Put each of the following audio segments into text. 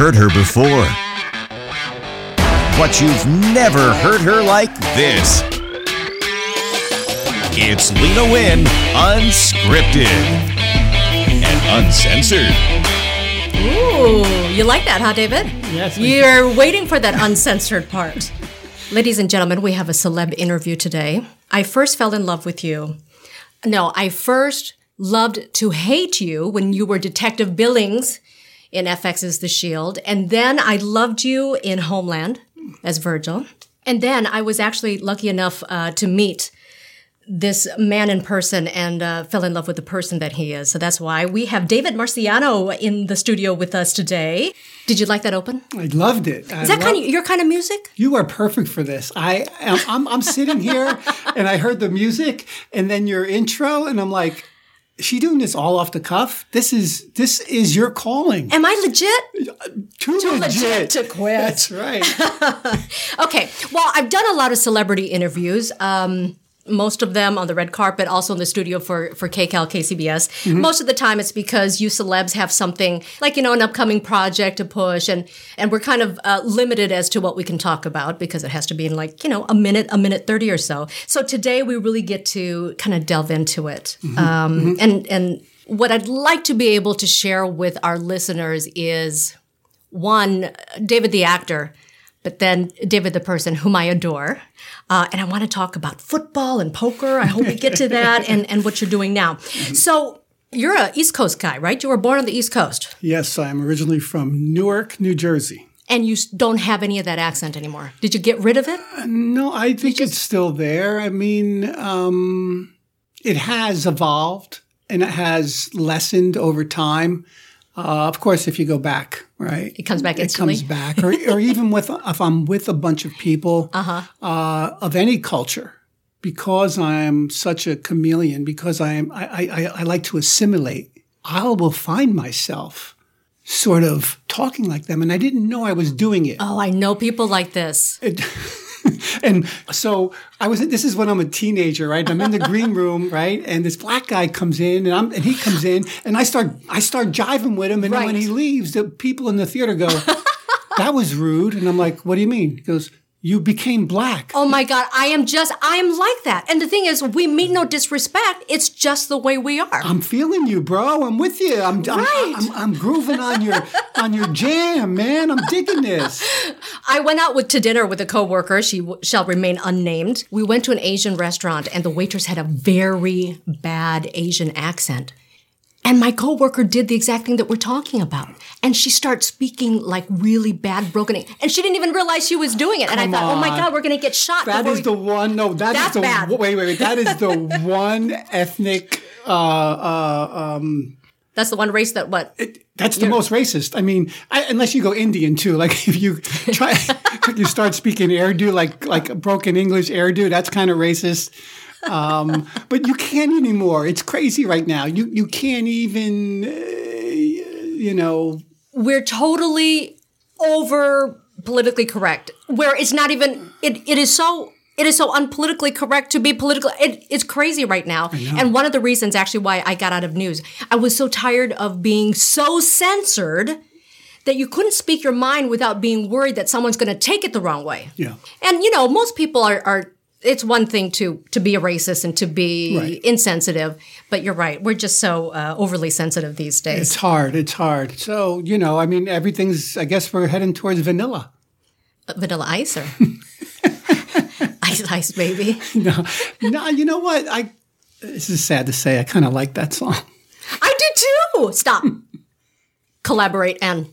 heard her before. But you've never heard her like this. It's Lena Wynn, unscripted and uncensored. Ooh, you like that, huh, David? Yes, I You're waiting for that uncensored part. Ladies and gentlemen, we have a celeb interview today. I first fell in love with you. No, I first loved to hate you when you were Detective Billings in FX's The Shield. And then I loved you in Homeland as Virgil. And then I was actually lucky enough uh, to meet this man in person and uh, fell in love with the person that he is. So that's why we have David Marciano in the studio with us today. Did you like that open? I loved it. Is I that kind of your kind of music? You are perfect for this. I am. I'm, I'm sitting here, and I heard the music, and then your intro, and I'm like, "Is she doing this all off the cuff? This is this is your calling. Am I legit? Too, legit to quit. That's right. Okay. Well, I've done a lot of celebrity interviews. Um, most of them on the red carpet, also in the studio for for KCAL KCBS. Mm-hmm. Most of the time, it's because you celebs have something like you know an upcoming project to push, and and we're kind of uh, limited as to what we can talk about because it has to be in like you know a minute, a minute thirty or so. So today we really get to kind of delve into it, Mm-hmm. um, and and what I'd like to be able to share with our listeners is one, David the actor, but then David the person whom I adore. Uh, and I want to talk about football and poker. I hope we get to that and, and what you're doing now. So you're a East Coast guy, right? You were born on the East Coast yes, I'm originally from Newark, New Jersey. and you don't have any of that accent anymore. Did you get rid of it? No, I think it's still there. I mean, um, it has evolved and it has lessened over time. Uh, of course, if you go back, right, It comes back it comes back, or, or even with if I'm with a bunch of people Uh-huh. uh, of any culture, because I am such a chameleon, because I am I, I, I- I like to assimilate. I will find myself sort of talking like them, and I didn't know I was doing it. Oh, I know people like this. And so I was. This is when I'm a teenager, right? I'm in the green room, right? And this black guy comes in, and I'm and he comes in, and I start I start jiving with him, and then when he leaves, the people in the theater go, "That was rude," and I'm like, "What do you mean?" He goes, "You became black." Oh my God, I am just, I am like that. And the thing is, we mean no disrespect. It's just the way we are. I'm feeling you, bro. I'm with you. I'm I'm, I'm, I'm grooving on your on your jam, man. I'm digging this. I went out with to dinner with a coworker. She w- shall remain unnamed. We went to an Asian restaurant, and the waitress had a very bad Asian accent. And my coworker did the exact thing that we're talking about. And she starts speaking like really bad broken English. And she didn't even realize she was doing it. And Come I thought, oh my. God, we're going to get shot. That is we- the one. No, that is That's the bad. wait, wait, wait. That is the one ethnic. Uh, uh, um, That's the one race that what? That's the most racist. I mean, I, unless you go Indian too. Like if you try, you start speaking Urdu, like like broken English Urdu. That's kind of racist. Um, but you can't anymore. It's crazy right now. You you can't even, uh, you know. we're totally over politically correct where it's not even it, it is so it is so unpolitically correct to be political it, it's crazy right now and one of the reasons actually why i got out of news i was so tired of being so censored that you couldn't speak your mind without being worried that someone's going to take it the wrong way Yeah. and you know most people are, are it's one thing to to be a racist and to be Right. insensitive but you're right we're just so uh, overly sensitive these days It's hard. It's hard. So you know, I mean, everything's. I guess we're heading towards vanilla. vanilla ice or ice ice baby No, no. You know what? I. This is sad to say. I kind of like that song. i do too stop collaborate and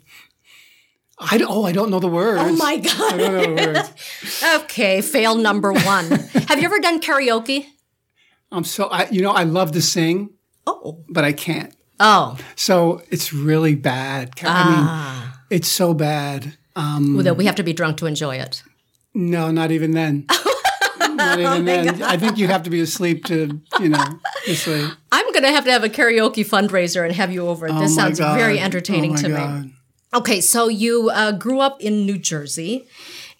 I don't- oh, I don't know the words. oh my god! I god don't know the words. okay fail number one have you ever done karaoke I'm so. I you know I love to sing, oh but I can't. oh So it's really bad. I Ah. mean, it's so bad. Um, well, then we have to be drunk to enjoy it no, not even then. not even then. I think you have to be asleep to, you know, to sleep. i'm gonna have to have a karaoke fundraiser and have you over this Oh my sounds God. very entertaining Oh my to me God. Okay, so you uh, grew up in New Jersey.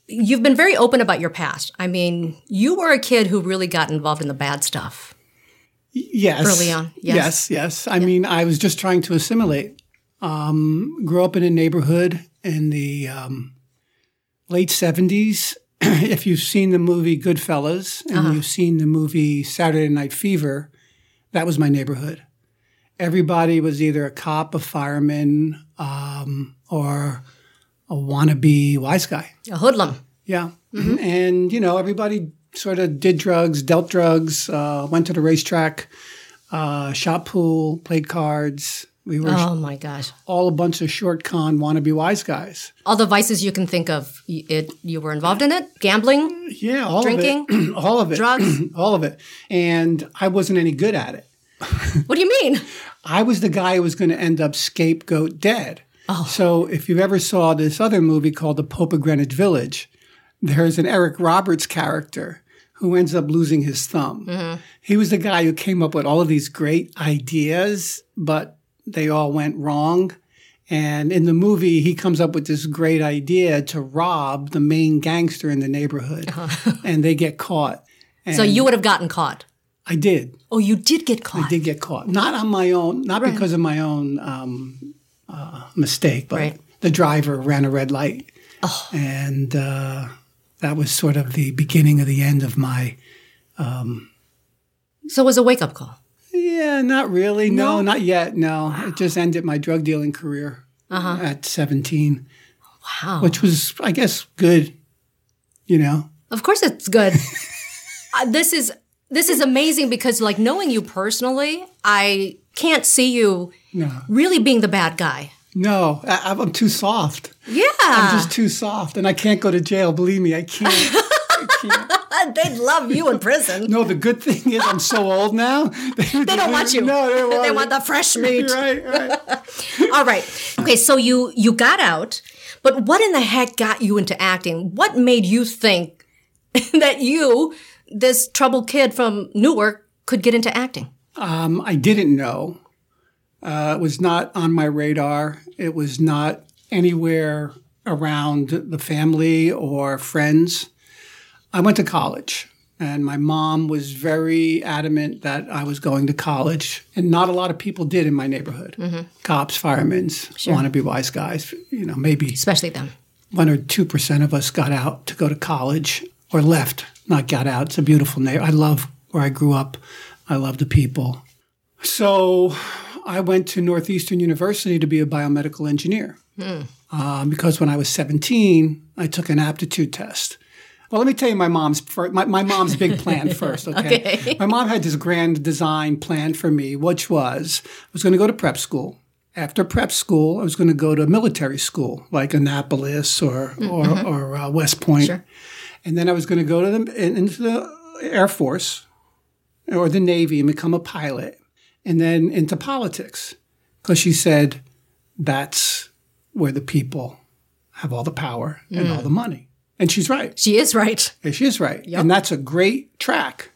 You've been very open about your past. I mean, you were a kid who really got involved in the bad stuff. Yes. Early on, yes. Yes, yes. I mean, I was just trying to assimilate. Um, grew up in a neighborhood in the um, late 70s. if you've seen the movie Goodfellas and you've seen the movie Saturday Night Fever, that was my neighborhood. Everybody was either a cop, a fireman, um, or a wannabe wise guy. A hoodlum. Yeah. And, you know, everybody sort of did drugs, dealt drugs, uh, went to the racetrack, uh, shot pool, played cards. We were Oh my gosh. all a bunch of short con wannabe wise guys. All the vices you can think of, it you were involved in it? Gambling? Yeah, all Drinking? of it. all of it. Drugs? all of it. And I wasn't any good at it. What do you mean? I was the guy who was going to end up scapegoat dead. So if you ever saw this other movie called The Pope of Greenwich Village, there's an Eric Roberts character who ends up losing his thumb. He was the guy who came up with all of these great ideas, but they all went wrong. And in the movie, he comes up with this great idea to rob the main gangster in the neighborhood, and they get caught. So you would have gotten caught. I did. Oh, you did get caught. I did get caught. Not on my own, not because of my own um, uh, mistake, but Right. the driver ran a red light. And uh, that was sort of the beginning of the end of my. So it was a wake up call. Yeah, not really. No, not yet. No, it just ended my drug dealing career at 17, Wow. which was, I guess, good. You know, Of course, it's good. uh, this is this is amazing because, like, knowing you personally, I can't see you no, really being the bad guy. no, I, I'm too soft. Yeah, I'm just too soft, and I can't go to jail. Believe me, I can't. I can't. they'd love you in prison. No, the good thing is I'm so old now. They, They don't want you. No, they, want they want the fresh meat. Right, right. All right. Okay, so you you got out, but what in the heck got you into acting? What made you think that you, this troubled kid from Newark, could get into acting? Um, I didn't know. Uh, it was not on my radar. It was not anywhere around the family or friends. I went to college, and my mom was very adamant that I was going to college, and not a lot of people did in my neighborhood. Cops, firemen, wannabe wise guys. You know, maybe Especially them. one or two percent of us got out to go to college or left, not got out. It's a beautiful name. I love where I grew up. I love the people. So I went to Northeastern University to be a biomedical engineer. Um, because when I was 17, I took an aptitude test. Well, let me tell you my mom's my, my mom's big plan first. Okay? Okay. my mom had this grand design plan for me, which was I was going to go to prep school. After prep school, I was going to go to a military school like Annapolis or or, or uh, West Point, Sure. And then I was going to go to the into the Air Force or the Navy and become a pilot, and then into politics because she said that's where the people have all the power and all the money, and she's right. She is right. Yeah, she is right. And that's a great track.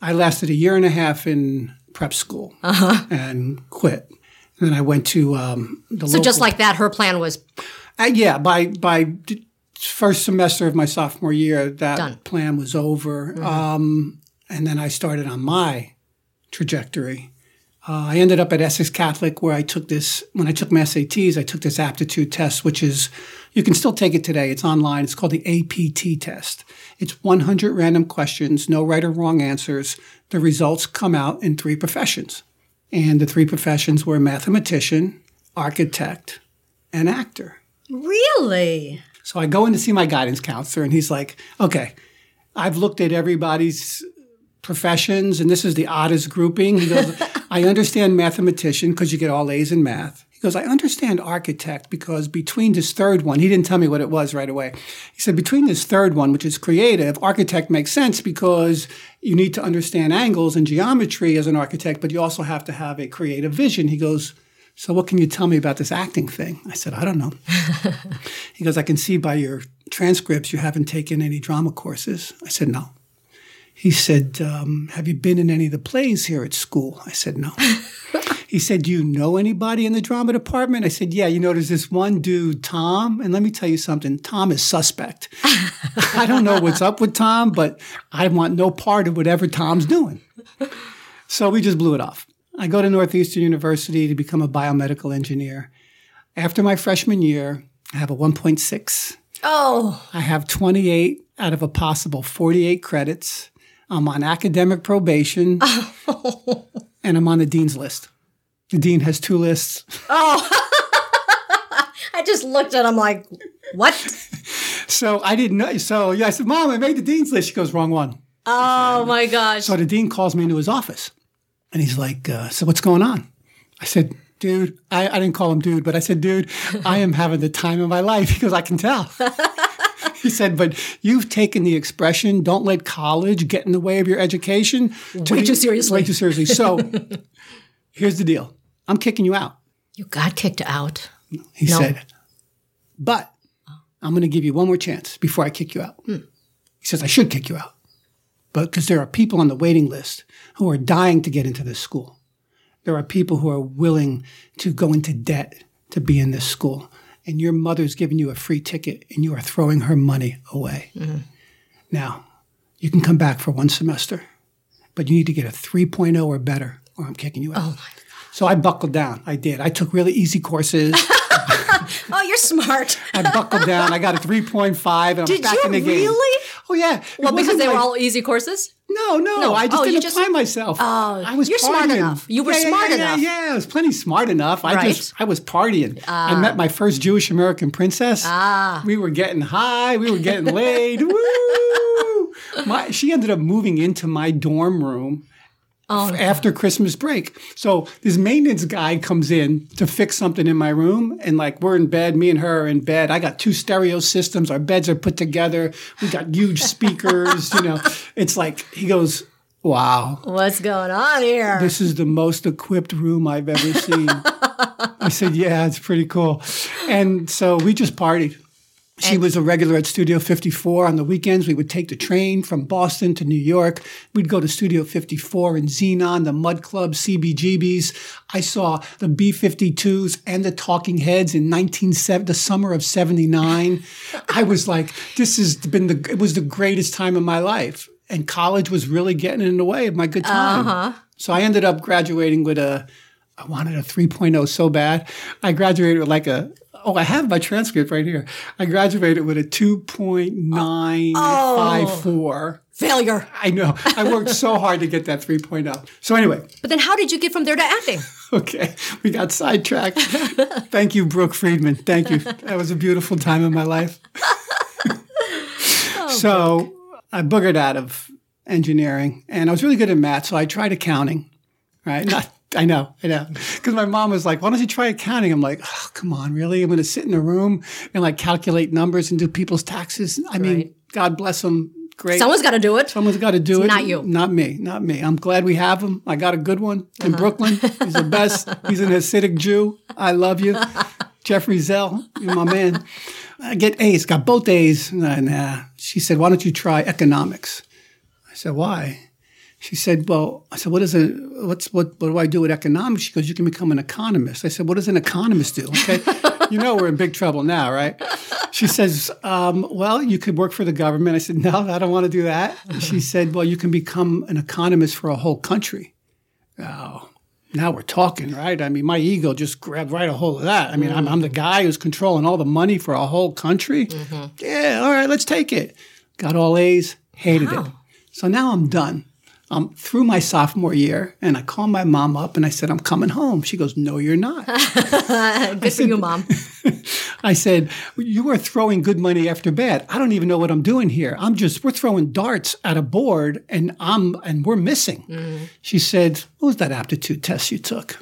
I lasted a year and a half in prep school and quit. And then I went to um, the So just like that, her plan was uh, yeah, by by d- first semester of my sophomore year, that Done. Mm-hmm. plan was over. Um, and then I started on my trajectory. Uh, I ended up at Essex Catholic, where I took this. When I took my SATs, I took this aptitude test, which is you can still take it today. It's online. It's called the APT test. It's 100 random questions, no right or wrong answers. The results come out in three professions, and the three professions were mathematician, architect, and actor. really. So I go in to see my guidance counselor, and he's like, okay, I've looked at everybody's professions, and this is the oddest grouping. He goes, I understand mathematician because you get all A's in math. He goes, I understand architect because between this third one, he didn't tell me what it was right away. He said, between this third one, which is creative, architect makes sense because you need to understand angles and geometry as an architect, but you also have to have a creative vision. He goes, so what can you tell me about this acting thing? I said, I don't know. he goes, I can see by your transcripts you haven't taken any drama courses. I said, no. He said, um, have you been in any of the plays here at school? I said, no. he said, do you know anybody in the drama department? I said, yeah, you know, there's this one dude, Tom. And let me tell you something, Tom is suspect. I don't know what's up with Tom, but I want no part of whatever Tom's doing. So we just blew it off. I go to Northeastern University to become a biomedical engineer. After my freshman year, I have a 1.6. Oh, I have 28 out of a possible 48 credits. I'm on academic probation, and I'm on the dean's list. The dean has two lists. Oh. I just looked at him like, what? So I didn't know. So yeah, I said, Mom, I made the dean's list. She goes, wrong one. Oh my gosh. So the dean calls me into his office and he's like, uh, So what's going on? I said, Dude, I, I didn't call him dude, but I said, Dude, I am having the time of my life. He goes, I can tell. he said, But you've taken the expression, don't let college get in the way of your education. Way too seriously. Way too seriously. So here's the deal I'm kicking you out. You got kicked out. He No. said, But I'm going to give you one more chance before I kick you out. He says, I should kick you out. But because there are people on the waiting list who are dying to get into this school, there are people who are willing to go into debt to be in this school. And your mother's giving you a free ticket and you are throwing her money away. Mm-hmm. Now, you can come back for one semester, but you need to get a 3.0 or better, or I'm kicking you out. Oh, so I buckled down. I did. I took really easy courses. Oh, you're smart. I buckled down. I got a 3.5 and I'm Did back you in the game. really? Oh, yeah. Well, because they were like- all easy courses? No, no, No. I just Oh, didn't just- apply myself. Oh, I was you're smart enough. You were Yeah, yeah, smart yeah, enough. Yeah, yeah, I was plenty smart enough. I Right. just, I was partying. I met my first Jewish American princess. Ah. We were getting high. We were getting laid. Woo! My, she ended up moving into my dorm room Oh, after Christmas break. So this maintenance guy comes in to fix something in my room, and like we're in bed, me and her are in bed. I got two stereo systems. Our beds are put together. We got huge speakers. you know, it's like he goes, "Wow, what's going on here? this is the most equipped room I've ever seen." I said, "Yeah, it's pretty cool." And so we just partied. She was a regular at Studio 54 on the weekends. We would take the train from Boston to New York. We'd go to Studio 54 and Xenon, the Mud Club, CBGBs. I saw the B 52s and the Talking Heads in 1970, the summer of 79. I was like, this has been the, it was the greatest time of my life. And college was really getting in the way of my good time. Uh-huh. So I ended up graduating with a, I wanted a 3.0 so bad. I graduated with like a, oh, I have my transcript right here. I graduated with a 2.954. Failure. I know. I worked so hard to get that 3.0. So anyway, But then how did you get from there to acting? okay, we got sidetracked. Thank you, Brooke Friedman. Thank you. That was a beautiful time in my life. Oh, so I boogered out of engineering and I was really good at math. So I tried accounting, right? Not, I know, I know. Because my mom was like, why don't you try accounting? I'm like, oh, come on, really? I'm going to sit in a room and like calculate numbers and do people's taxes. I mean, Right. God bless them. Great. Someone's got to do it. Someone's got to do it. not you. Not me. Not me. I'm glad we have him. I got a good one in Uh-huh. Brooklyn. He's the best. He's an Hasidic Jew. I love you. Jeffrey Zell, you're my man. I get A's, got both A's. Nah, nah. She said, why don't you try economics? I said, why? She said, well, I said, what is a, what's, what, what do I do with economics? She goes, you can become an economist. I said, what does an economist do? Okay. you know, we're in big trouble now, right? She says, um, well, you could work for the government. I said, no, I don't want to do that. She said, well, you can become an economist for a whole country. Oh, now we're talking, right? I mean, my ego just grabbed right a hold of that. I mean, I'm, I'm the guy who's controlling all the money for a whole country. Yeah, all right, let's take it. Got all A's, hated it. So now I'm done. I'm through my sophomore year, and I called my mom up and I said, I'm coming home. She goes, No, you're not. Good for you, mom. I said, You are throwing good money after bad. I don't even know what I'm doing here. I'm just, we're throwing darts at a board and I'm, and we're missing. Mm. She said, What was that aptitude test you took?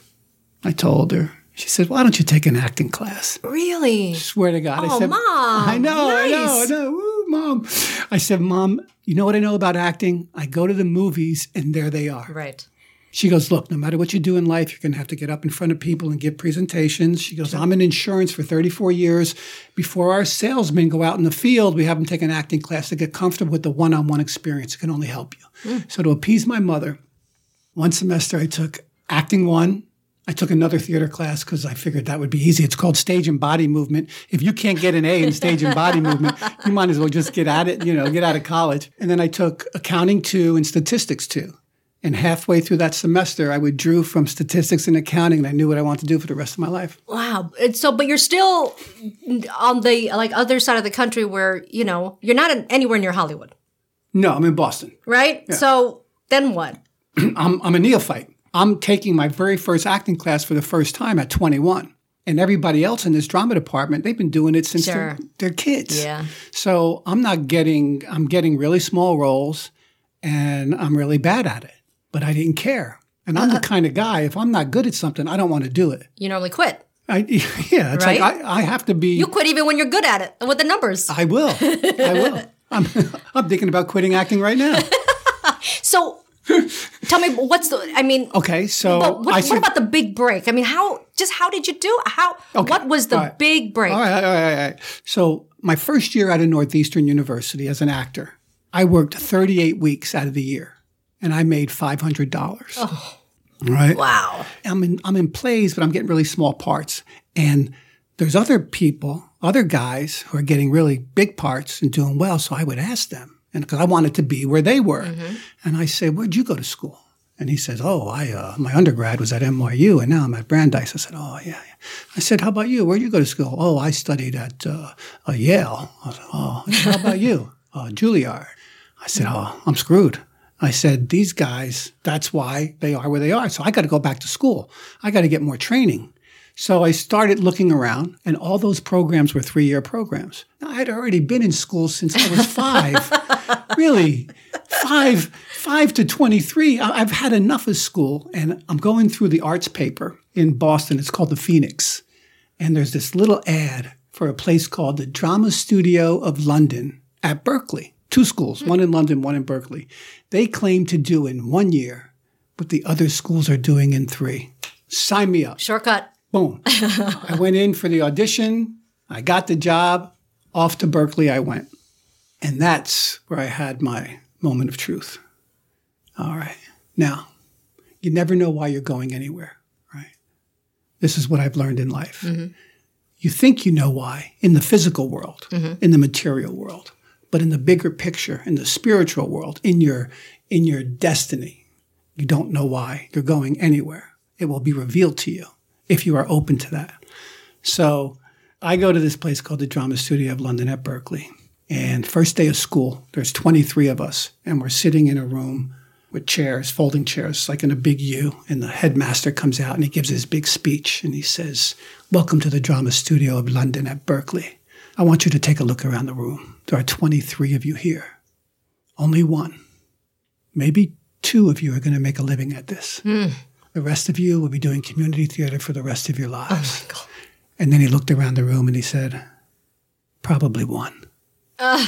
I told her. She said, Why don't you take an acting class? Really? Swear to God. I Oh, said, Mom, I know, I know, I know. Woo, Mom. I said, Mom, you know what I know about acting? I go to the movies and there they are. Right. She goes, Look, no matter what you do in life, you're going to have to get up in front of people and give presentations. She goes, I'm in insurance for 34 years. Before our salesmen go out in the field, we have them take an acting class to get comfortable with the one on one experience. It can only help you. Hmm. So, to appease my mother, one semester I took acting one. I took another theater class because I figured that would be easy. It's called stage and body movement. If you can't get an A in stage and body movement, you might as well just get at it, you know, get out of college. And then I took accounting two and statistics two. And halfway through that semester, I withdrew from statistics and accounting, and I knew what I wanted to do for the rest of my life. Wow. And so, but you're still on the like other side of the country where you know you're not in, anywhere near Hollywood, No, I'm in Boston. right? So then what? I'm, I'm a neophyte. I'm taking my very first acting class for the first time at 21. And everybody else in this drama department, they've been doing it since Sure. they're, they're kids. Yeah. So I'm not getting, I'm getting really small roles and I'm really bad at it. But I didn't care. And I'm the uh-huh. kind of guy, if I'm not good at something, I don't want to do it. You normally quit. I, yeah, it's Right? like I, I have to be. You quit even when you're good at it with the numbers. I will. I will. I'm, I'm thinking about quitting acting right now. So tell me, what's the? I mean, Okay, so but what, I what about the big break? I mean, how? Just how did you do? How? Okay. What was the right. big break? All right, all right, all right. So my first year at a Northeastern University as an actor, I worked 38 weeks out of the year, and I made $500. Oh. Right. Wow. I'm in I'm in plays, but I'm getting really small parts. And there's other people, other guys who are getting really big parts and doing well. So I would ask them, and because I wanted to be where they were, and I say, "Where'd you go to school?" And he says, "Oh, I uh, my undergrad was at NYU, and now I'm at Brandeis." I said, "Oh, yeah." yeah." I said, "How about you? Where'd you go to school?" "Oh, I studied at uh, uh, Yale." I said, "Oh, how about you?" Uh, Juilliard. I said, "Oh, I'm screwed." I said, "These guys, that's why they are where they are. So I got to go back to school. I got to get more training." So I started looking around, and all those programs were three year programs. Now, I had already been in school since I was five. really, five, five to 23. I- I've had enough of school, and I'm going through the arts paper in Boston. It's called The Phoenix. And there's this little ad for a place called the Drama Studio of London at Berkeley. Two schools, one in London, one in Berkeley. They claim to do in one year what the other schools are doing in three. Sign me up. Shortcut. Boom. I went in for the audition. I got the job. Off to Berkeley I went. And that's where I had my moment of truth. All right. Now, you never know why you're going anywhere, right? This is what I've learned in life. Mm-hmm. You think you know why in the physical world, mm-hmm. in the material world, but in the bigger picture, in the spiritual world, in your in your destiny, you don't know why you're going anywhere. It will be revealed to you if you are open to that. So I go to this place called the Drama Studio of London at Berkeley. And first day of school, there's 23 of us, and we're sitting in a room with chairs, folding chairs, like in a big U. And the headmaster comes out and he gives his big speech and he says, Welcome to the Drama Studio of London at Berkeley. I want you to take a look around the room. There are 23 of you here. Only one, maybe two of you are going to make a living at this. Hmm. The rest of you will be doing community theater for the rest of your oh lives. And then he looked around the room and he said, Probably one. Uh.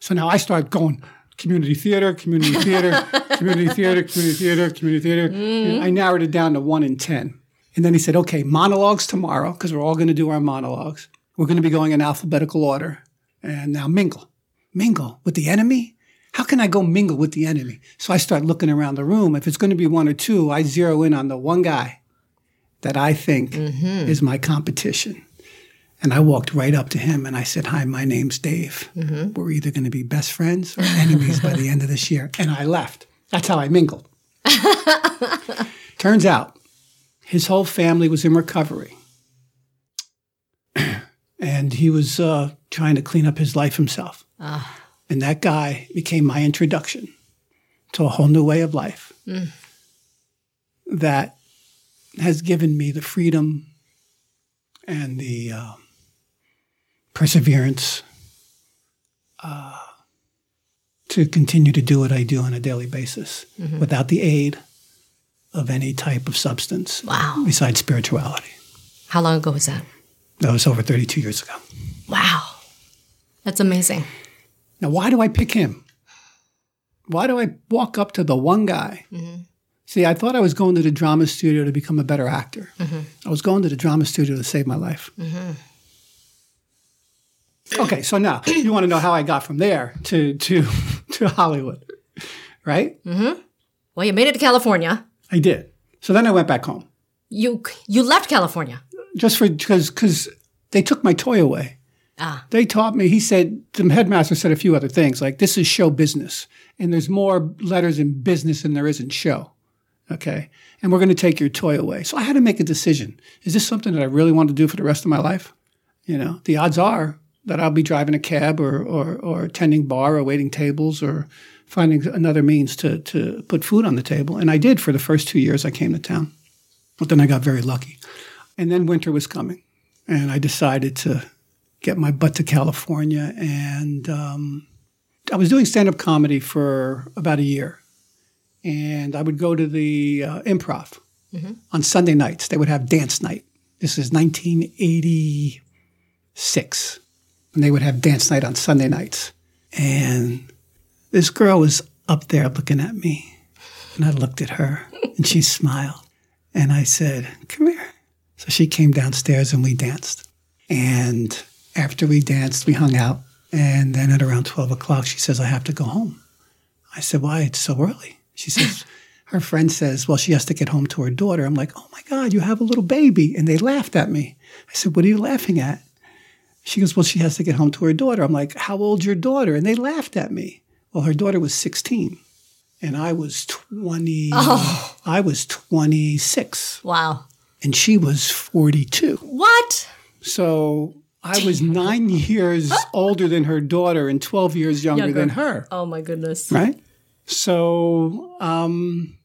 So now I start going community theater, community theater, community theater, community theater, community theater. And I narrowed it down to one in 10. And then he said, okay, monologues tomorrow, because we're all going to do our monologues. We're going to be going in alphabetical order. And now mingle. Mingle with the enemy? How can I go mingle with the enemy? So I start looking around the room. If it's going to be one or two, I zero in on the one guy that I think mm-hmm. is my competition. And I walked right up to him and I said, Hi, my name's Dave. We're either going to be best friends or enemies by the end of this year. And I left. That's how I mingled. Turns out his whole family was in recovery. and he was uh, trying to clean up his life himself. And that guy became my introduction to a whole new way of life that has given me the freedom and the uh, perseverance uh, to continue to do what I do on a daily basis mm-hmm. without the aid of any type of substance Wow. besides spirituality. How long ago was that? That was over 32 years ago. Wow. That's amazing. Now, why do I pick him? Why do I walk up to the one guy? Mm-hmm. See, I thought I was going to the drama studio to become a better actor. Mm-hmm. I was going to the drama studio to save my life. Okay, so now you want to know how I got from there to to to Hollywood, right? Mm-hmm. Well, you made it to California. I did. So then I went back home You you left California. just for because because they took my toy away. Ah. They taught me. He said the headmaster said a few other things like this is show business, and there's more letters in business than there is in show. Okay. And we're going to take your toy away. So I had to make a decision. Is this something that I really want to do for the rest of my life? You know, the odds are that I'll be driving a cab or, or, or tending bar or waiting tables or finding another means to, to put food on the table. And I did for the first two years I came to town. But then I got very lucky. And then winter was coming. And I decided to get my butt to California. And um, I was doing stand up comedy for about a year. And I would go to the uh, improv on Sunday nights. They would have dance night. This is 1986. And they would have dance night on Sunday nights. And this girl was up there looking at me. And I looked at her and she smiled. And I said, Come here. So she came downstairs and we danced. And after we danced, we hung out. And then at around 12 o'clock, she says, I have to go home. I said, Why? It's so early. She says, Her friend says, Well, she has to get home to her daughter. I'm like, Oh my God, you have a little baby. And they laughed at me. I said, What are you laughing at? She goes, Well, she has to get home to her daughter. I'm like, How old's your daughter? And they laughed at me. Well, her daughter was 16 and I was 20. Oh. I was 26 Wow. and she was 42. What? So I was nine years older than her daughter and 12 years younger, Younger. than her. Oh my goodness. Right. So um,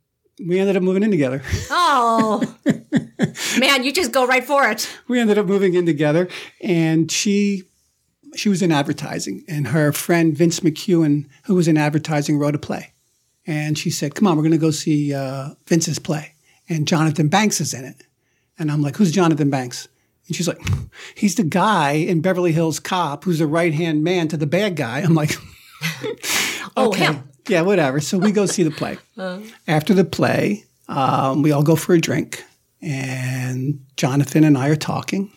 we ended up moving in together. Oh. Man, you just go right for it. we ended up moving in together and she she was in advertising and her friend vince mcewen who was in advertising wrote a play and she said come on we're going to go see uh, vince's play and jonathan banks is in it and i'm like who's jonathan banks and she's like he's the guy in beverly hills cop who's the right hand man to the bad guy i'm like Oh, him. Yeah, whatever. So we go see the play. After the play, um, we all go for a drink, and Jonathan and I are talking.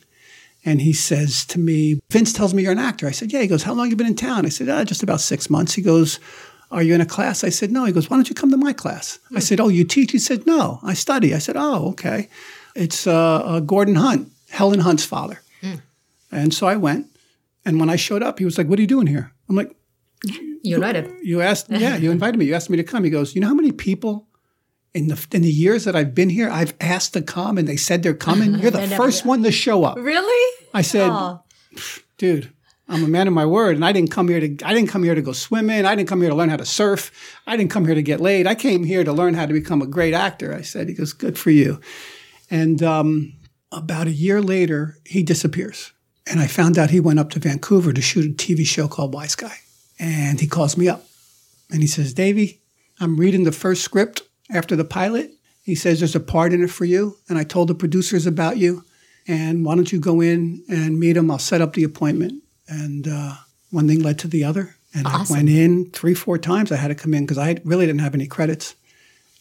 And he says to me, Vince tells me you're an actor. I said, Yeah. He goes, How long you been in town? I said, ah, Just about six months. He goes, Are you in a class? I said, No. He goes, Why don't you come to my class? I said, Oh, you teach? He said, No, I study. I said, Oh, okay. It's uh, uh, Gordon Hunt, Helen Hunt's father. And so I went. And when I showed up, he was like, What are you doing here? I'm like, United. you asked, yeah, you invited me. You asked me to come. He goes, you know how many people in the in the years that I've been here, I've asked to come, and they said they're coming. You're the first one to show up. Really? I said, Oh. dude, I'm a man of my word, and I didn't come here to I didn't come here to go swimming. I didn't come here to learn how to surf. I didn't come here to get laid. I came here to learn how to become a great actor. I said, he goes, good for you. And um, about a year later, he disappears, and I found out he went up to Vancouver to shoot a TV show called Wise Guy. And he calls me up and he says, Davey, I'm reading the first script after the pilot. He says, There's a part in it for you. And I told the producers about you. And why don't you go in and meet him? I'll set up the appointment. And uh, one thing led to the other. And Awesome. I went in three, four times. I had to come in because I really didn't have any credits.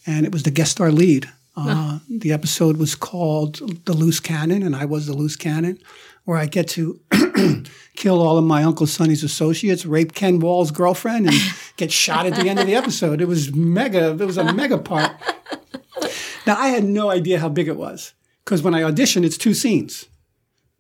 And it was the guest star lead. Uh, The episode was called The Loose Cannon, and I was the loose cannon, where I get to kill all of my Uncle Sonny's associates, rape Ken Wahl's girlfriend, and get shot at the end of the episode. It was mega. It was a mega part. Now I had no idea how big it was because when I audition, it's two scenes.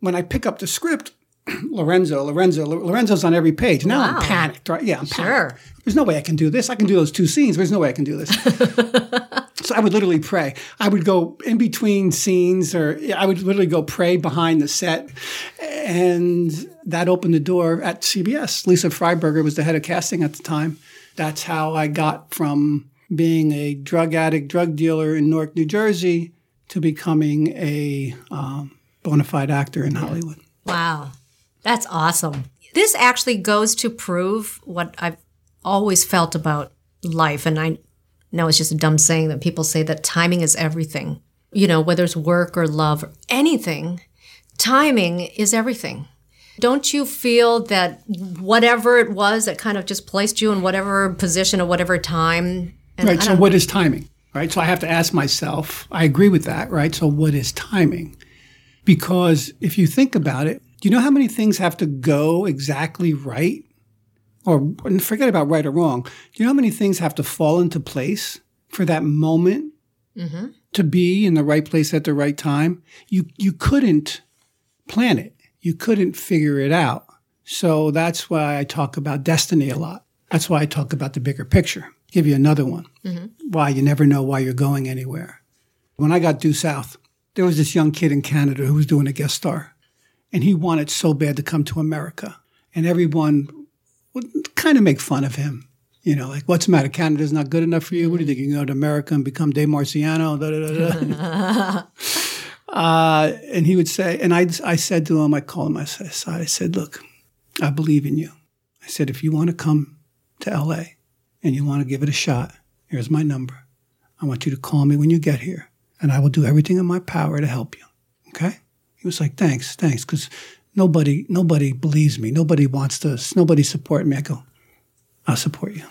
When I pick up the script, Lorenzo, Lorenzo, Lorenzo's on every page. Now Wow. I'm panicked, right? Yeah, I'm Sure. panicked. There's no way I can do this. I can do those two scenes. There's no way I can do this. so I would literally pray. I would go in between scenes, or I would literally go pray behind the set, and that opened the door at CBS. Lisa Freiberger was the head of casting at the time. That's how I got from being a drug addict, drug dealer in Newark, New Jersey, to becoming a um, bona fide actor in Hollywood. Wow. That's awesome. This actually goes to prove what I've always felt about life. And I know it's just a dumb saying that people say that timing is everything. You know, whether it's work or love or anything, timing is everything. Don't you feel that whatever it was that kind of just placed you in whatever position or whatever time? And Right. So, what is timing? Right. So, I have to ask myself, I agree with that. Right. So, what is timing? Because if you think about it, do you know how many things have to go exactly right? Or forget about right or wrong. Do you know how many things have to fall into place for that moment mm-hmm. to be in the right place at the right time? You, you couldn't plan it, you couldn't figure it out. So, that's why I talk about destiny a lot. That's why I talk about the bigger picture. Give you another one. Mm-hmm. Why? You never know why you're going anywhere. When I got due south, there was this young kid in Canada who was doing a guest star, and he wanted so bad to come to America. And everyone would kind of make fun of him. You know, like, what's the matter? Canada's not good enough for you? What do you think? You can go to America and become Dave Marciano? Da, da, da, uh, and he would say, and I, I said to him, I called him aside, I said, look, I believe in you. I said, if you want to come to LA and you want to give it a shot, here's my number. I want you to call me when you get here, and I will do everything in my power to help you. Okay? He was like, thanks, thanks, because nobody, nobody believes me. Nobody wants to, nobody support me. I go, I'll support you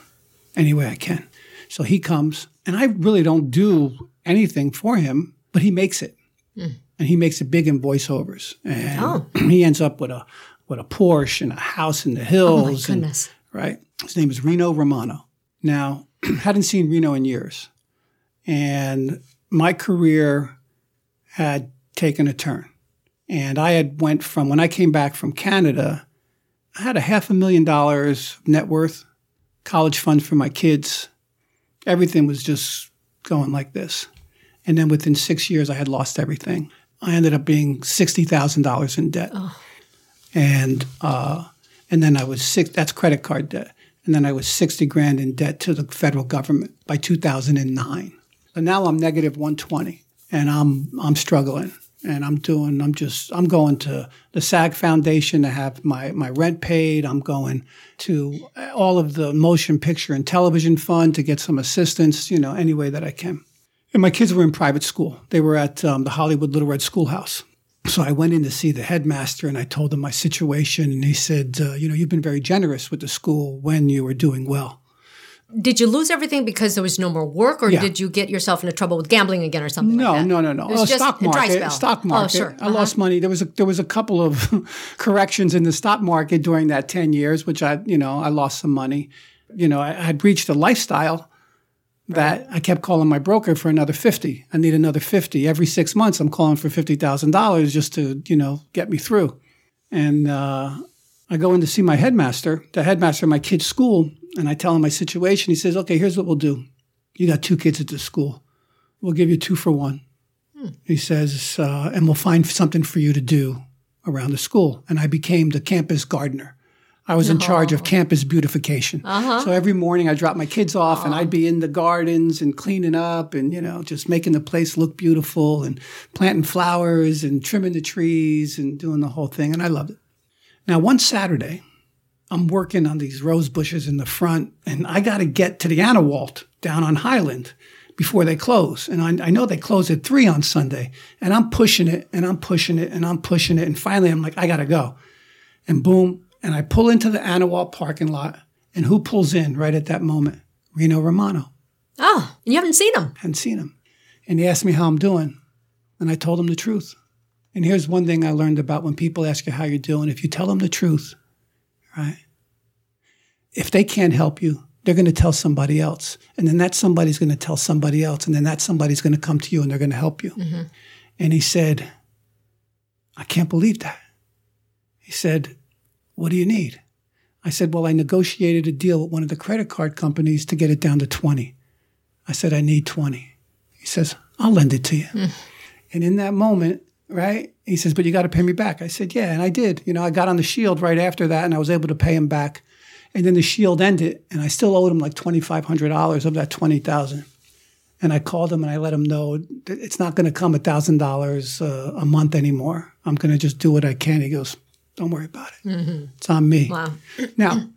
any way I can. So he comes, and I really don't do anything for him, but he makes it. Hmm. And he makes it big in voiceovers. And Oh. he ends up with a with a Porsche and a house in the hills. Oh my and- right? His name is Rino Romano. Now, hadn't seen Rino in years. And my career had taken a turn. And I had went from when I came back from Canada, I had a half a million dollars net worth, college funds for my kids. Everything was just going like this. And then within six years, I had lost everything. I ended up being sixty thousand dollars in debt, and uh, and then I was six. That's credit card debt, and then I was sixty grand in debt to the federal government by two thousand and nine. So now I'm negative one twenty, and I'm I'm struggling, and I'm doing. I'm just I'm going to the SAG Foundation to have my my rent paid. I'm going to all of the motion picture and television fund to get some assistance. You know, any way that I can. And my kids were in private school. They were at um, the Hollywood Little Red Schoolhouse. So I went in to see the headmaster and I told him my situation. And he said, uh, You know, you've been very generous with the school when you were doing well. Did you lose everything because there was no more work, or Yeah. did you get yourself into trouble with gambling again or something No, like that? no, no, no. It was Uh, just stock a dry market. spell. Stock market. Oh, sure. I lost money. There was a there was a couple of corrections in the stock market during that ten years, which I you know I lost some money. You know, I had reached a lifestyle that I kept calling my broker for another fifty. I need another fifty every six months. I'm calling for fifty thousand dollars just to you know get me through. And uh, I go in to see my headmaster, the headmaster of my kid's school, and I tell him my situation. He says, "Okay, here's what we'll do. You got two kids at the school. We'll give you two for one." He says, uh, and we'll find something for you to do around the school. And I became the campus gardener. I was in charge of campus beautification. So every morning I dropped my kids off and I'd be in the gardens and cleaning up and, you know, just making the place look beautiful and planting flowers and trimming the trees and doing the whole thing. And I loved it. Now, one Saturday, I'm working on these rose bushes in the front and I got to get to the Anawalt down on Highland before they close. And I, I know they close at three on Sunday. And I'm pushing it and I'm pushing it and I'm pushing it. And finally, I'm like, I got to go. And boom. And I pull into the Anawalt parking lot. And who pulls in right at that moment? Rino Romano. Oh, and you haven't seen him. Hadn't seen him. And he asked me how I'm doing. And I told him the truth. And here's one thing I learned about when people ask you how you're doing. If you tell them the truth, right? If they can't help you, they're going to tell somebody else. And then that somebody's going to tell somebody else. And then that somebody's going to come to you and they're going to help you. Mm-hmm. And he said, I can't believe that. He said, What do you need? I said, Well, I negotiated a deal with one of the credit card companies to get it down to 20. I said, I need 20. He says, I'll lend it to you. Mm. And in that moment, right, he says, But you got to pay me back. I said, Yeah, and I did. You know, I got on the shield right after that and I was able to pay him back. And then the shield ended and I still owed him like $2,500 of that 20000 And I called him and I let him know that it's not going to come $1,000 uh, a month anymore. I'm going to just do what I can. He goes, Don't worry about it. It's on me. Wow. Now,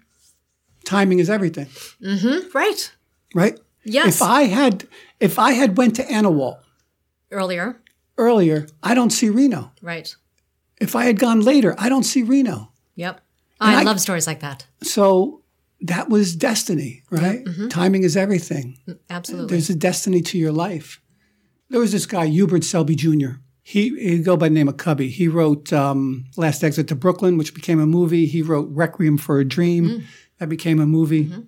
timing is everything, Right. right? Yes. If I had if I had went to Anawalt Earlier. Earlier, I don't see Rino. Right. If I had gone later, I don't see Rino. Yep. I, I- love stories like that. So that was destiny, right? Mm-hmm. Timing is everything. Mm, absolutely. There's a destiny to your life. There was this guy, Hubert Selby Jr. He he'd go by the name of Cubby. He wrote um, Last Exit to Brooklyn, which became a movie. He wrote Requiem for a Dream, mm. that became a movie. Mm-hmm.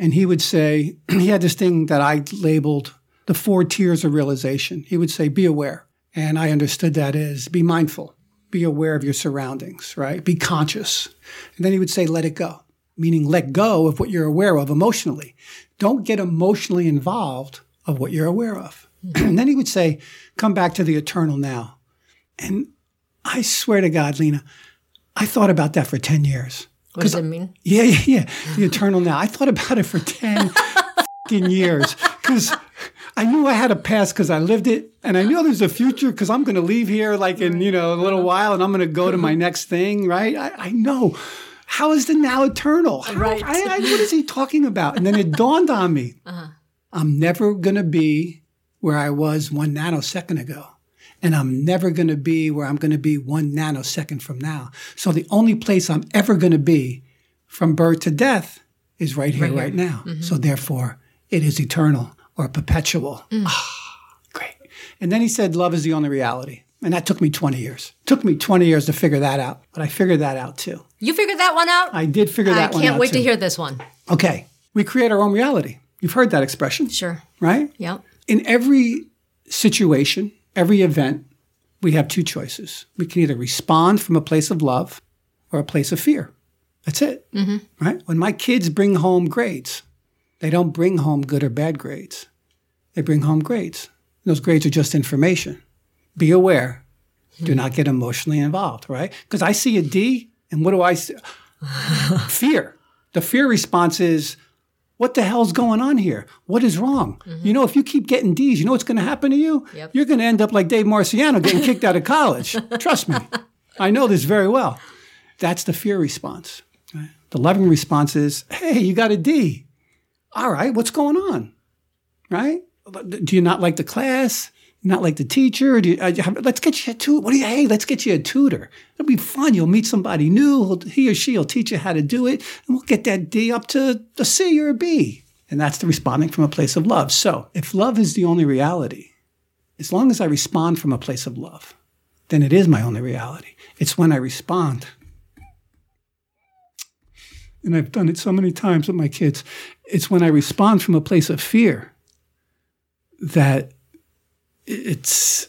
And he would say, he had this thing that I labeled the four tiers of realization. He would say, be aware. And I understood that is be mindful, be aware of your surroundings, right? Be conscious. And then he would say, let it go, meaning let go of what you're aware of emotionally. Don't get emotionally involved of what you're aware of. Mm-hmm. and then he would say, come back to the eternal now. And I swear to God, Lena, I thought about that for 10 years. What does it mean? Yeah, yeah, yeah. The eternal now. I thought about it for 10 fucking years because I knew I had a past because I lived it. And I knew there's a future because I'm going to leave here like in, you know, a little while and I'm going to go to my next thing, right? I, I know. How is the now eternal? How, Right. I, I, what is he talking about? And then it dawned on me uh-huh. I'm never going to be where I was one nanosecond ago. And I'm never going to be where I'm going to be one nanosecond from now. So the only place I'm ever going to be from birth to death is right here, right, now. Mm-hmm. So therefore, it is eternal or perpetual. Ah, great. And then he said, love is the only reality. And that took me 20 years. took me 20 years to figure that out. But I figured that out too. You figured that one out? I did figure that one out. I can't wait too. to hear this one. Okay. We create our own reality. You've heard that expression, Sure. right? Yep. in every situation, every event, we have two choices. We can either respond from a place of love or a place of fear. That's it. Right? When my kids bring home grades, they don't bring home good or bad grades. They bring home grades. Those grades are just information. Be aware. Do not get emotionally involved, right? Because I see a D, and what do I see? fear. The fear response is, what the hell's going on here? What is wrong? Mm-hmm. You know, if you keep getting D's, you know what's going to happen to you? Yep. You're going to end up like Dave Marciano getting kicked out of college. Trust me. I know this very well. That's the fear response. right? The loving response is, hey, you got a D. All right, what's going on? Right? Do you not like the class? Not like the teacher? Do you, uh, let's get you a tutor. What do you? Hey, let's get you a tutor. It'll be fun. You'll meet somebody new. He or she will teach you how to do it, and we'll get that D up to a C or a B. And that's the responding from a place of love. So, if love is the only reality, as long as I respond from a place of love, then it is my only reality. It's when I respond. And I've done it so many times with my kids. It's when I respond from a place of fear that it's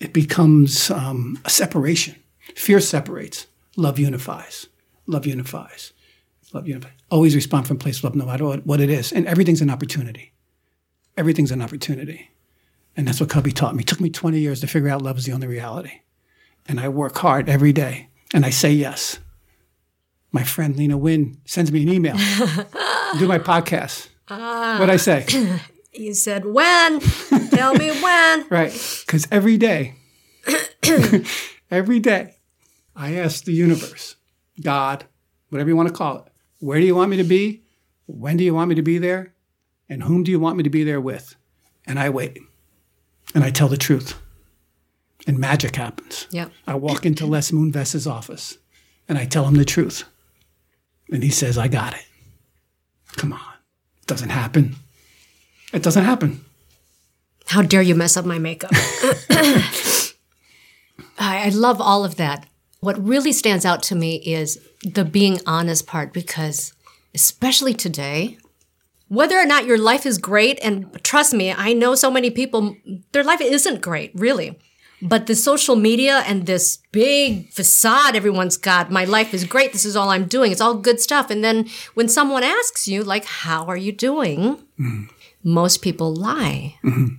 it becomes um, a separation. Fear separates. Love unifies. Love unifies. Love unifies. Always respond from a place of love, no matter what, it is. And everything's an opportunity. Everything's an opportunity. And that's what Cubby taught me. It took me 20 years to figure out love is the only reality. And I work hard every day. And I say yes. My friend Lena Nguyen sends me an email. do my podcast. What'd I say? You said when? Tell me when. Right. Because every day, every day, I ask the universe, God, whatever you want to call it, where do you want me to be? When do you want me to be there? And whom do you want me to be there with? And I wait. And I tell the truth. And magic happens. Yep. I walk into Les Moonves's office and I tell him the truth. And he says, I got it. Come on. It doesn't happen. It doesn't happen. How dare you mess up my makeup? I, I love all of that. What really stands out to me is the being honest part because, especially today, whether or not your life is great, and trust me, I know so many people, their life isn't great, really. But the social media and this big facade everyone's got, my life is great, this is all I'm doing, it's all good stuff. And then when someone asks you, like, how are you doing? Mm-hmm. Most people lie mm-hmm.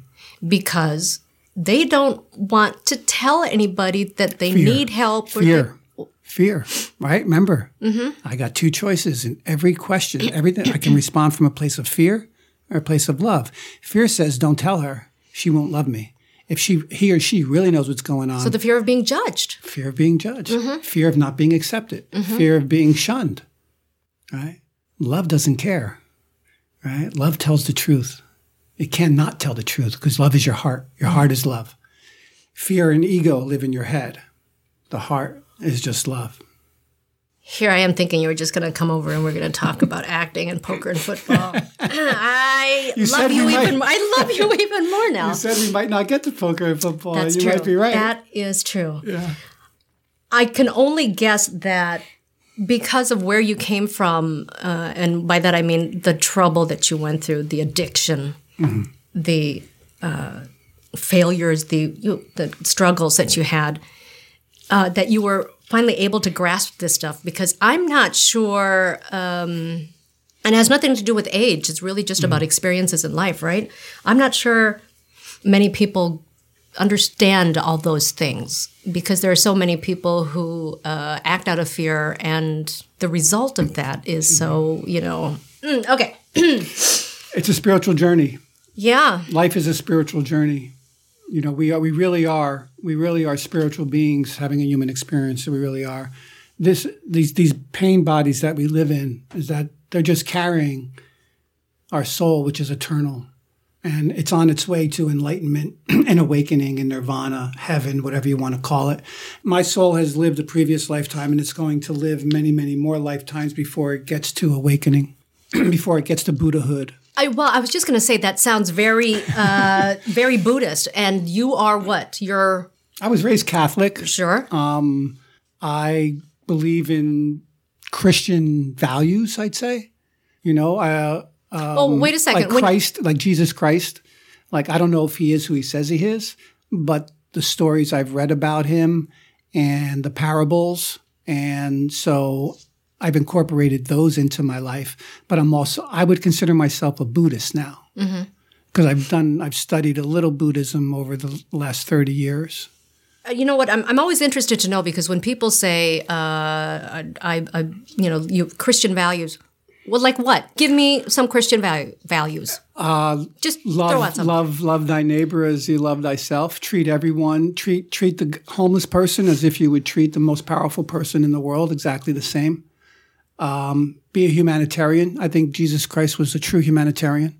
because they don't want to tell anybody that they need help. or Fear. Fear, right? Remember, mm-hmm. I got two choices in every question. Everything I can respond from a place of fear or a place of love. Fear says, "Don't tell her; she won't love me." If she, he or she really knows what's going on, So the fear of being judged. fear of being judged, mm-hmm. fear of not being accepted, mm-hmm. fear of being shunned. Right? Love doesn't care. Right? Love tells the truth. It cannot tell the truth because love is your heart. Your heart is love. Fear and ego live in your head. The heart is just love. Here I am thinking you were just going to come over and we're going to talk about acting and poker and football. I You love you we might. even. I love you even more now. You said we might not get to poker and football. That's you true. might be right. That is true. yeah. I can only guess that because of where you came from, uh, and by that I mean the trouble that you went through, the addiction, the uh, failures, the you, the struggles that you had, uh, that you were finally able to grasp this stuff. Because I'm not sure um, And it has nothing to do with age. It's really just about experiences in life, right? I'm not sure many people understand all those things because there are so many people who uh, act out of fear, and the result of that is so, you know. Mm, okay. It's a spiritual journey. Yeah. Life is a spiritual journey. You know, we are, we really are, we really are spiritual beings having a human experience. So we really are. This, these, these pain bodies that we live in is that they're just carrying our soul, which is eternal. And it's on its way to enlightenment and awakening and nirvana, heaven, whatever you want to call it. My soul has lived a previous lifetime and it's going to live many, many more lifetimes before it gets to awakening, before it gets to Buddhahood. I, well, I was just going to say that sounds very, uh, very Buddhist. And you are what? You're I was raised Catholic. sure. I believe in Christian values, I'd say. You know, uh, oh, wait a second. like When- Christ, like Jesus Christ. Like, I don't know if he is who he says he is, but the stories I've read about him and the parables. And so I've incorporated those into my life. But I'm also, I would consider myself a Buddhist now. Because I've done, I've studied a little Buddhism over the last 30 years. Uh, you know what? I'm, I'm always interested to know because when people say, uh, I, I, you know, you Christian values, well, like what? Give me some Christian value, values. Uh, just throw out love some. love love thy neighbor as you love thyself treat everyone treat treat the homeless person as if you would treat the most powerful person in the world exactly the same um, be a humanitarian. I think jesus christ was a true humanitarian.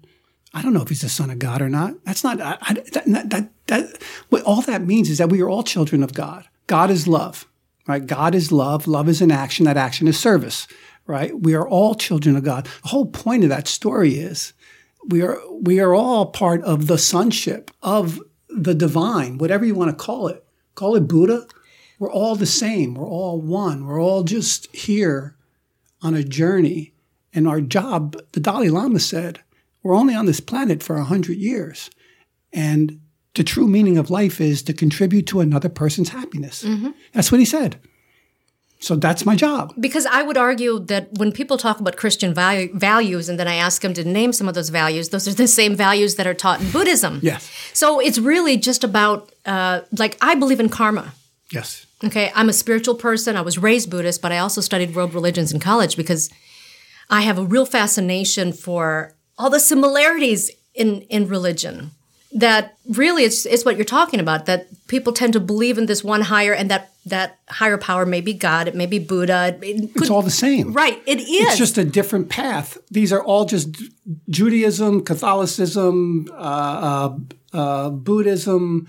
I don't know if he's the son of god or not. That's not I, I, that, that, that what all that means is that we are all children of god. God is love right? God is love. Love is an action. That action is service right? We are all children of god. The whole point of that story is we are we are all part of the sonship of the divine, whatever you want to call it. Call it Buddha. We're all the same. We're all one. We're all just here on a journey. And our job, the Dalai Lama said, we're only on this planet for a hundred years. And the true meaning of life is to contribute to another person's happiness. That's what he said. So that's my job. Because I would argue that when people talk about Christian value, values and then I ask them to name some of those values, those are the same values that are taught in Buddhism. Yes. So it's really just about, uh, like, I believe in karma. Yes. Okay, I'm a spiritual person. I was raised Buddhist, but I also studied world religions in college because I have a real fascination for all the similarities in in religion. That really it's it's what you're talking about. That people tend to believe in this one higher, and that that higher power may be God, it may be Buddha. It could, It's all the same. right, it is. It's just a different path. These are all just Judaism, Catholicism, uh, uh, uh, Buddhism,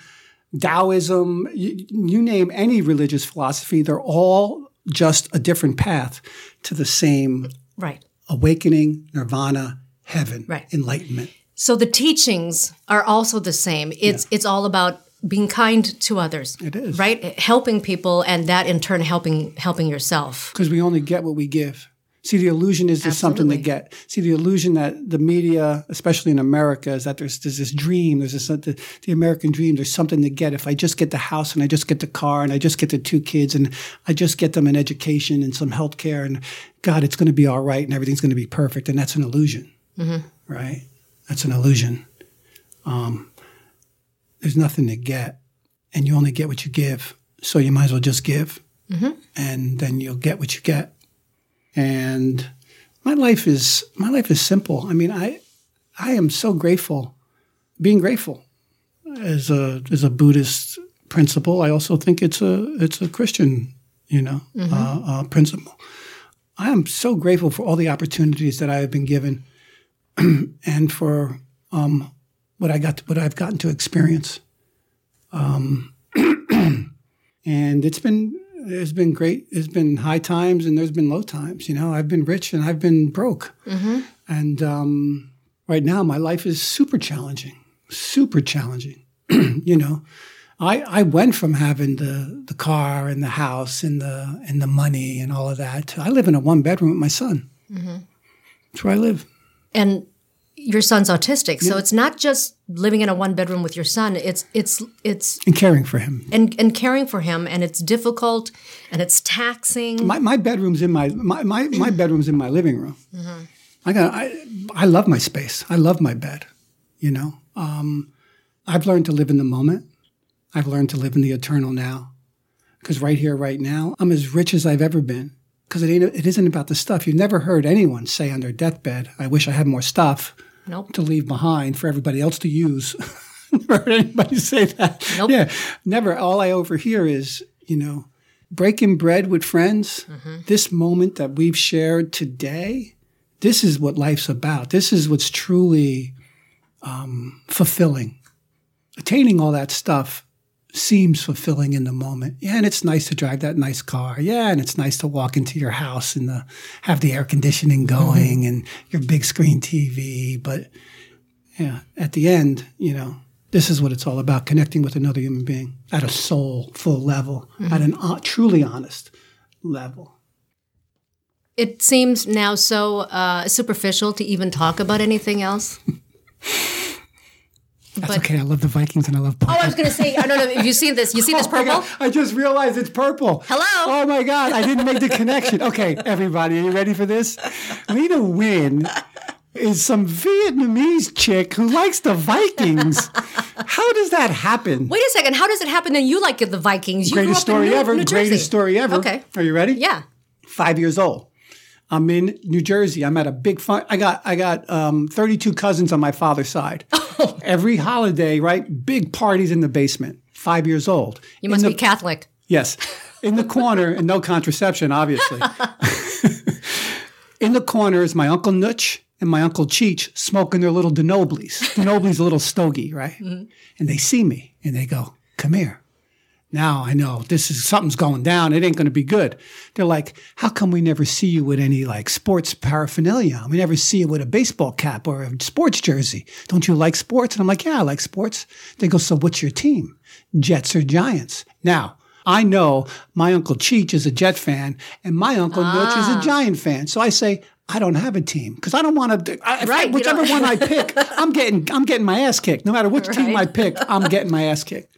Taoism. You, you name any religious philosophy, they're all just a different path to the same right. awakening, nirvana, heaven, Right. enlightenment. So the teachings are also the same. It's it's all about being kind to others. It is. right, helping people, and that in turn helping helping yourself. Because we only get what we give. See, the illusion is there's something to Absolutely. get. See, the illusion that the media, especially in America, is that there's, there's this dream. There's this the, the American dream. There's something to get. If I just get the house and I just get the car and I just get the two kids and I just get them an education and some health care and God, it's going to be all right and everything's going to be perfect. And that's an illusion, right? That's an illusion. Um, there's nothing to get, and you only get what you give. So you might as well just give, and then you'll get what you get and my life is my life is simple. I mean, I I am so grateful, being grateful as a as a Buddhist principle. I also think it's a it's a Christian, you know, uh, uh, principle. I am so grateful for all the opportunities that I have been given, and for um, what I got, what I've gotten to experience. Um, and it's been there's been great. There's been high times and there's been low times you know. I've been rich and i've been broke. And um, right now my life is super challenging super challenging you know. I, I went from having the, the car and the house and the and the money and all of that I live in a one bedroom with my son. That's where I live. and your son's autistic so it's not just living in a one bedroom with your son it's it's it's And caring for him. and and caring for him and it's difficult and it's taxing My, my bedroom's in my my, my, my bedroom's in my living room. I got. I I love my space. I love my bed. You know, um, I've learned to live in the moment. I've learned to live in the eternal now. Because right here, right now, I'm as rich as I've ever been. Because it ain't. It isn't about the stuff. You've never heard anyone say on their deathbed, "I wish I had more stuff Nope. to leave behind for everybody else to use." never heard anybody say that. Nope. Yeah, never. All I overhear is, you know, breaking bread with friends. This moment that we've shared today. This is what life's about. This is what's truly um, fulfilling. Attaining all that stuff seems fulfilling in the moment. Yeah, and it's nice to drive that nice car. Yeah, and it's nice to walk into your house and the, have the air conditioning going and your big screen TV. But yeah, at the end, you know, this is what it's all about: connecting with another human being at a soulful level, at an uh, truly honest level. It seems now so uh, superficial to even talk about anything else. That's But- okay. I love the Vikings and I love purple. Oh, I was going to say, I don't know if you've seen this. You see this Oh my purple? I just realized it's purple. Hello? Oh my God, I didn't make the connection. Okay, everybody, are you ready for this? Lena Nguyen is some Vietnamese chick who likes the Vikings. How does that happen? Wait a second. How does it happen that you like the Vikings? You Greatest story New- ever. New Greatest story ever. Okay. Are you ready? Yeah. Five years old. I'm in New Jersey. I'm at a big fun. I got I got um, 32 cousins on my father's side. Every holiday, right? Big parties in the basement. Five years old. You must In be Catholic. Yes. In the corner, and no contraception, obviously. In the corner is my Uncle Nutch and my Uncle Cheech smoking their little Denoblies. Denoblies a little stogie, right? Mm-hmm. And they see me and they go, Come here. Now I know this is something's going down. It ain't going to be good. They're like, How come we never see you with any like sports paraphernalia? We never see you with a baseball cap or a sports jersey. Don't you like sports? And I'm like, Yeah, I like sports. They go, So what's your team? Jets or Giants? Now, I know my Uncle Cheech is a Jet fan and my Uncle Nutch is a ah. Giant fan. So I say, I don't have a team because I don't want to. I- Right, whichever one I pick, I'm getting I'm getting my ass kicked. No matter which team I pick, I'm getting my ass kicked.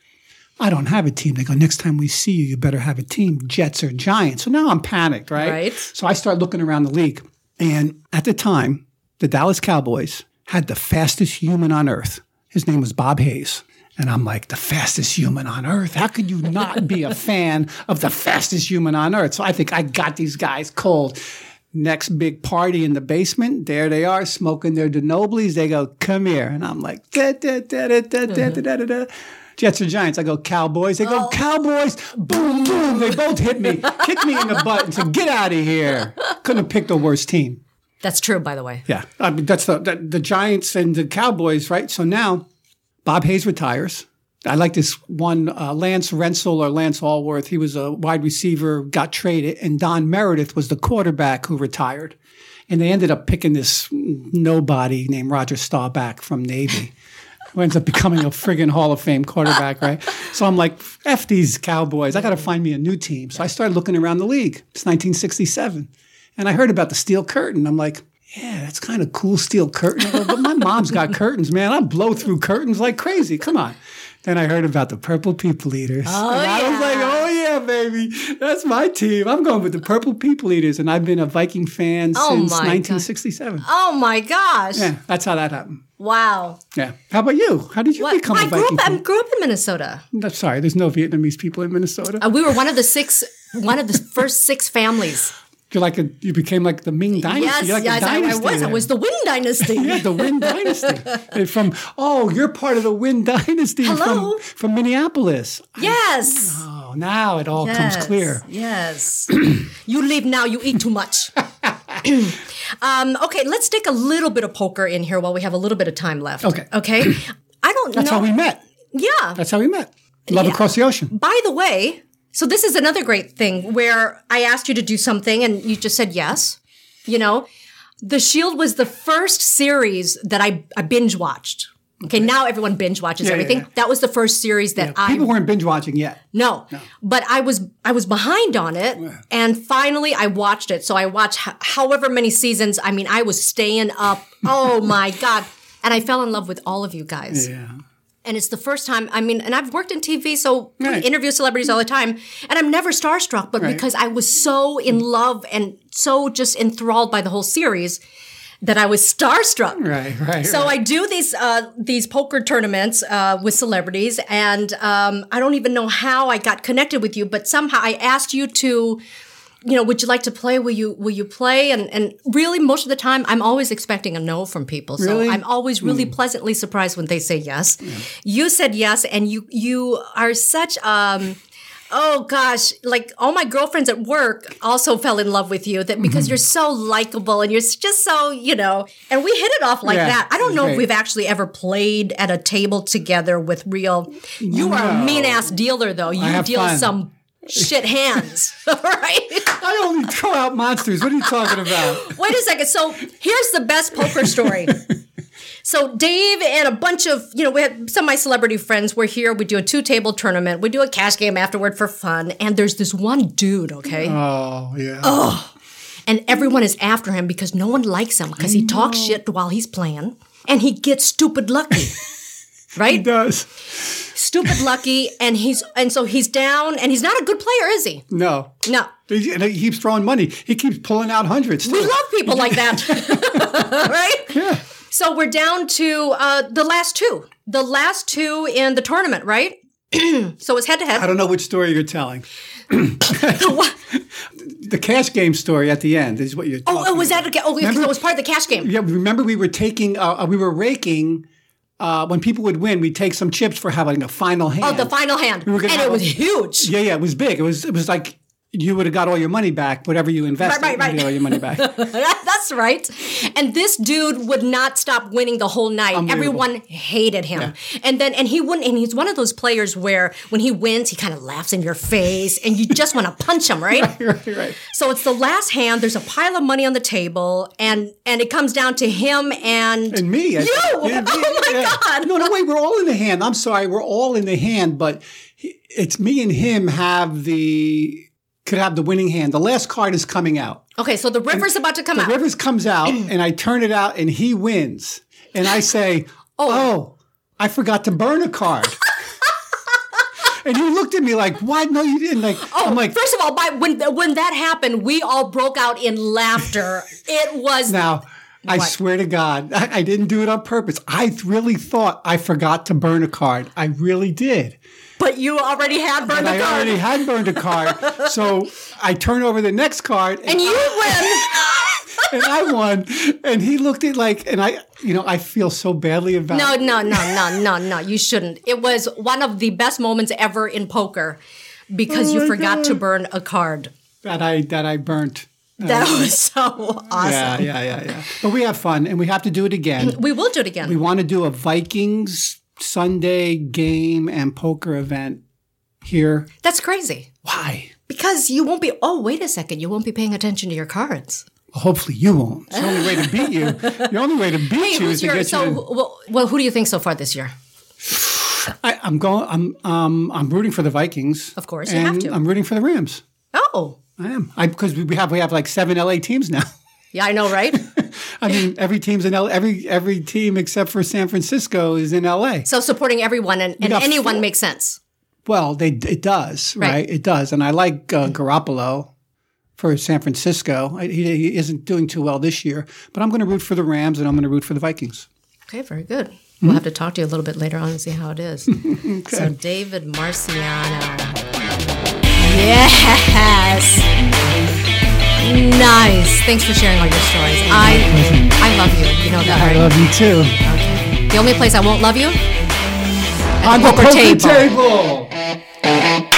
I don't have a team. They go, next time we see you, you better have a team, Jets or Giants. So now I'm panicked, right? Right. So I start looking around the league. And at the time, the Dallas Cowboys had the fastest human on earth. His name was Bob Hayes. And I'm like, the fastest human on earth? How could you not be a fan of the fastest human on earth? So I think I got these guys cold. Next big party in the basement, there they are smoking their Denoblies. They go, come here. And I'm like, da, da, da, da, da, da, da, da, da, da. Jets or Giants. I go, Cowboys. They go, Cowboys. Boom, boom. They both hit me, kicked me in the butt and said, get out of here. Couldn't have picked a worse team. That's true, by the way. Yeah, I mean that's the, the the Giants and the Cowboys, right? So now Bob Hayes retires. I like this one, uh, Lance Rentzel or Lance Alworth. He was a wide receiver, got traded, and Don Meredith was the quarterback who retired. And they ended up picking this nobody named Roger Staubach from Navy, who ends up becoming a friggin' Hall of Fame quarterback, right? So I'm like, F these Cowboys. I got to find me a new team. So I started looking around the league. It's 1967. And I heard about the steel curtain. I'm like, yeah, that's kind of cool steel curtain. Go, but my mom's got curtains, man. I blow through curtains like crazy. Come on. Then I heard about the Purple People Eaters. Oh, and I was like, oh, yeah, baby. That's my team. I'm going with the Purple People Eaters. And I've been a Viking fan Oh, since my God. 1967. Oh my gosh. Yeah, that's how that happened. Wow. Yeah. How about you? How did you What? become a I grew Viking up, I grew up in Minnesota. Sorry, there's no Vietnamese people in Minnesota. Uh, we were one of the six, one of the first six families. You're like a, you became like the Ming Dynasty. yes, like yes, a I, I was. I was the Wing Dynasty. Yeah, the Wynn Dynasty. And From oh, you're part of the Wynn Dynasty Hello? from from Minneapolis. yes. Oh, now it all yes. comes clear. Yes. you leave now. You eat too much. um, okay, let's take a little bit of poker in here while we have a little bit of time left. Okay. Okay. I don't That's know. how we met. yeah. That's how we met. Love across the ocean. By the way, so this is another great thing where I asked you to do something and you just said yes. You know, The Shield was the first series that I, I binge watched. Okay, now everyone binge watches Yeah, yeah, everything. yeah. That was the first series that I People weren't binge watching yet. no. But I was I was behind on it and finally I watched it. So I watched h- however many seasons. I mean, I was staying up. Oh my god. And I fell in love with all of you guys. Yeah. And it's the first time, I mean, and I've worked in TV, so I Right. interview celebrities all the time, and I'm never starstruck, but Right. because I was so in love and so just enthralled by the whole series. That I was starstruck. Right, right. So right. I do these uh, these poker tournaments uh, with celebrities, and um, I don't even know how I got connected with you, but somehow I asked you to, you know, would you like to play? Will you will you play? And and really, most of the time, I'm always expecting a no from people. So Really? I'm always really pleasantly surprised when they say yes. You said yes, and you you are such um. Oh gosh, like all my girlfriends at work also fell in love with you that mm-hmm. because you're so likable and you're just so, you know, and we hit it off like Yeah, that. I don't know if we've actually ever played at a table together with real You are a mean ass dealer though. You deal fun. some shit hands. right? I only throw out monsters. What are you talking about? Wait a second. So here's the best poker story. So Dave and a bunch of, you know, we had some of my celebrity friends were here. We do a two table tournament. We do a cash game afterward for fun. And there's this one dude, okay? Oh, yeah. Oh. and everyone is after him because no one likes him because he talks shit while he's playing and he gets stupid lucky. Right? He does. Stupid lucky and he's and so he's down and he's not a good player, is he? No. No. And he keeps throwing money. He keeps pulling out hundreds. We love people like that. right? Yeah. So we're down to uh, the last two. The last two in the tournament, right? so it's head to head. I don't know which story you're telling. the cash game story at the end is what you're talking Oh, oh, was that about. a, oh, because Remember- it was part of the cash game. Yeah, remember we were taking, uh, we were raking. Uh, when people would win, we'd take some chips for having a final hand. Oh, the final hand. We were And it was huge. Yeah, yeah, it was big. It was, it was like you would have got all your money back, whatever you invested. right, right. You all your money back. That's right. And this dude would not stop winning the whole night. Everyone hated him. And then and he wouldn't and he's one of those players where when he wins, he kind of laughs in your face and you just want to punch him, right? right, right. So it's the last hand, there's a pile of money on the table, and and it comes down to him and, And me. You! Yeah, me, Oh my yeah. God! No, no, wait. We're all in the hand. I'm sorry. We're all in the hand, but it's me and him have the could have the winning hand. The last card is coming out. Okay, so the river's about to come The out. The Rivers comes out, and I turn it out, and he wins. And I say, oh. "Oh, I forgot to burn a card." and he looked at me like, "Why? No, you didn't." Like, oh, I'm like, First of all, by when when that happened, we all broke out in laughter. It was Now, I What? swear to God, I, I didn't do it on purpose. I really thought I forgot to burn a card. I really did. But you already had burned And a I card. I already had burned a card. so I turn over the next card and, and you win. and I won. And he looked at like, and I, you know, I feel so badly about No, it. no, no, no, no, no. You shouldn't. It was one of the best moments ever in poker because Oh you forgot to burn a card. that I that I burnt. That uh, was so awesome. Yeah, yeah, yeah, yeah. But we have fun, and we have to do it again. We will do it again. we want to do a Vikings Sunday game and poker event here. That's crazy. Why? Because you won't be, oh, wait a second, you won't be paying attention to your cards. Hopefully you won't. It's the only way to beat you. The only way to beat Hey, you is to your, get so, you. To, well, well, who do you think so far this year? I, I'm going. I'm um I'm rooting for the Vikings. Of course, you have to. I'm rooting for the Rams. Oh, I am. I because we have we have like seven LA teams now. yeah, I know, right? I mean, every team's in L. Every every team except for San Francisco is in LA. so supporting everyone and, and anyone four- makes sense. Well, they it does right. Right. It does, and I like uh, Garoppolo for San Francisco. I, he, he isn't doing too well this year, but I'm going to root for the Rams and I'm going to root for the Vikings. Okay, very good. We'll have to talk to you a little bit later on and see how it is. So, David Marciano. Yes. Nice. Thanks for sharing all your stories. I I love you. You know that, I right? love you too. Okay. The only place I won't love you at On the poker table. table.